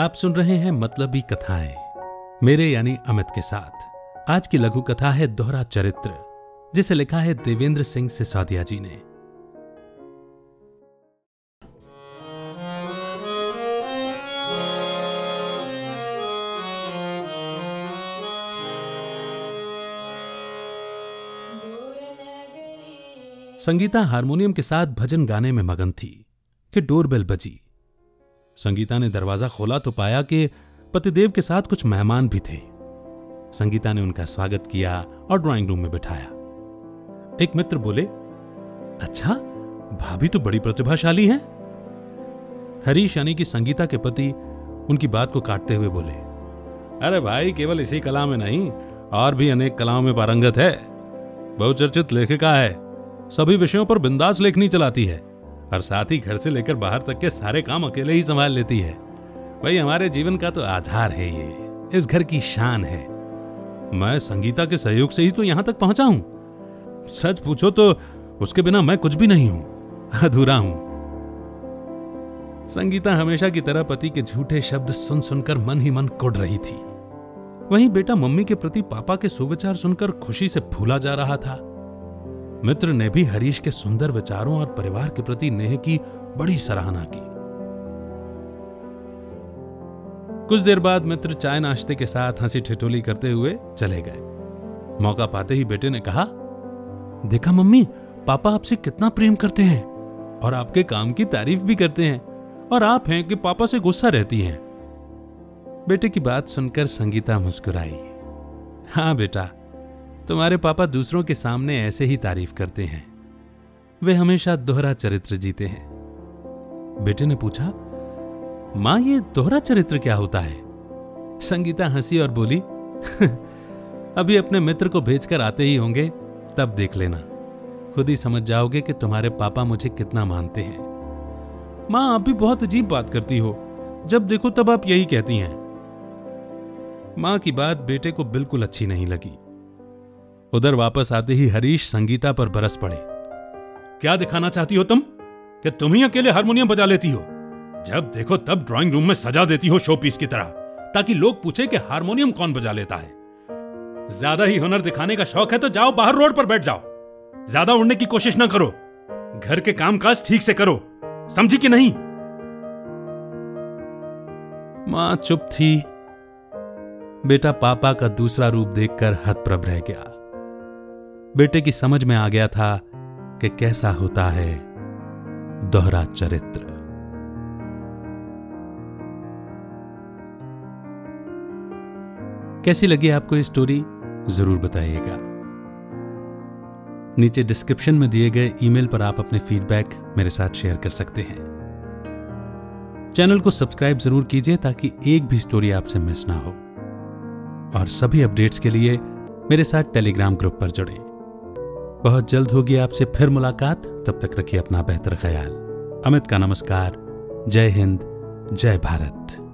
आप सुन रहे हैं मतलबी कथाएँ, मेरे यानी अमित के साथ। आज की लघु कथा है दोहरा चरित्र, जिसे लिखा है देवेंद्र सिंह सिसोदिया जी ने। संगीता हारमोनियम के साथ भजन गाने में मगन थी, कि डोरबेल बजी। संगीता ने दरवाज़ा खोला तो पाया कि पतिदेव के साथ कुछ मेहमान भी थे। संगीता ने उनका स्वागत किया और ड्राइंग रूम में बिठाया। एक मित्र बोले अच्छा भाभी तो बड़ी प्रतिभाशाली हैं। हरीश यानी कि संगीता के पति उनकी बात को काटते हुए बोले, अरे भाई, केवल इसी कला में नहीं, और भी अनेक कलाओं में पारंगत है। बहुचर्चित लेखिका है। सभी विषयों पर बिंदास लेखनी चलाती है। और साथ ही घर से लेकर बाहर तक के सारे काम अकेले ही संभाल लेती है। भाई हमारे जीवन का तो आधार है ये। इस घर की शान है। मैं संगीता के सहयोग से ही तो यहाँ तक पहुँचा हूँ। सच पूछो तो उसके बिना मैं कुछ भी नहीं हूँ। अधूरा हूँ। संगीता हमेशा की तरह पति के झूठे शब्द सुन सुनकर मन ही मन कुड़ रही थी। वहीं बेटा मम्मी के प्रति पापा के सुविचार सुनकर खुशी से भूला जा रहा था। मित्र ने भी हरीश के सुंदर विचारों और परिवार के प्रति नेह की बड़ी सराहना की। कुछ देर बाद मित्र चाय नाश्ते के साथ हँसी ठिठोली करते हुए चले गए। मौका पाते ही बेटे ने कहा, देखा मम्मी, पापा आपसे कितना प्रेम करते हैं और आपके काम की तारीफ़ भी करते हैं और आप हैं कि पापा से गुस्सा रहती हैं। बेटे की बात सुनकर संगीता मुस्कुराई। हाँ बेटा तुम्हारे पापा दूसरों के सामने ऐसे ही तारीफ़ करते हैं। वे हमेशा दोहरा चरित्र जीते हैं। बेटे ने पूछा, माँ, ये दोहरा चरित्र क्या होता है? संगीता हँसी और बोली अभी अपने मित्र को भेजकर आते ही होंगे, तब देख लेना। खुद ही समझ जाओगे कि तुम्हारे पापा मुझे कितना मानते हैं। माँ, आप भी बहुत अजीब बात करती हो। जब देखो तब आप यही कहती हैं। माँ की बात बेटे को बिल्कुल अच्छी नहीं लगी। उधर वापस आते ही हरीश संगीता पर बरस पड़े। क्या दिखाना चाहती हो तुम? कि तुम ही अकेले हारमोनियम बजा लेती हो? जब देखो तब ड्राइंग रूम में सजा देती हो शोपीस की तरह, ताकि लोग पूछे कि हारमोनियम कौन बजा लेता है। ज़्यादा ही हुनर दिखाने का शौक है तो जाओ बाहर रोड पर बैठ जाओ। ज़्यादा उड़ने की कोशिश ना करो। घर के कामकाज ठीक से करो। समझी कि नहीं? माँ चुप थी। बेटा पापा का दूसरा रूप देखकर हतप्रभ रह गया। बेटे की समझ में आ गया था कि कैसा होता है दोहरा चरित्र। कैसी लगी आपको ये स्टोरी ज़रूर बताइएगा। नीचे डिस्क्रिप्शन में दिए गए ईमेल पर आप अपने फीडबैक मेरे साथ शेयर कर सकते हैं। चैनल को सब्सक्राइब ज़रूर कीजिए ताकि एक भी स्टोरी आपसे मिस ना हो। और सभी अपडेट्स के लिए मेरे साथ टेलीग्राम ग्रुप पर जुड़ें। बहुत जल्द होगी आपसे फिर मुलाकात। तब तक रखिए अपना बेहतर ख्याल। अमित का नमस्कार। जय हिंद। जय भारत।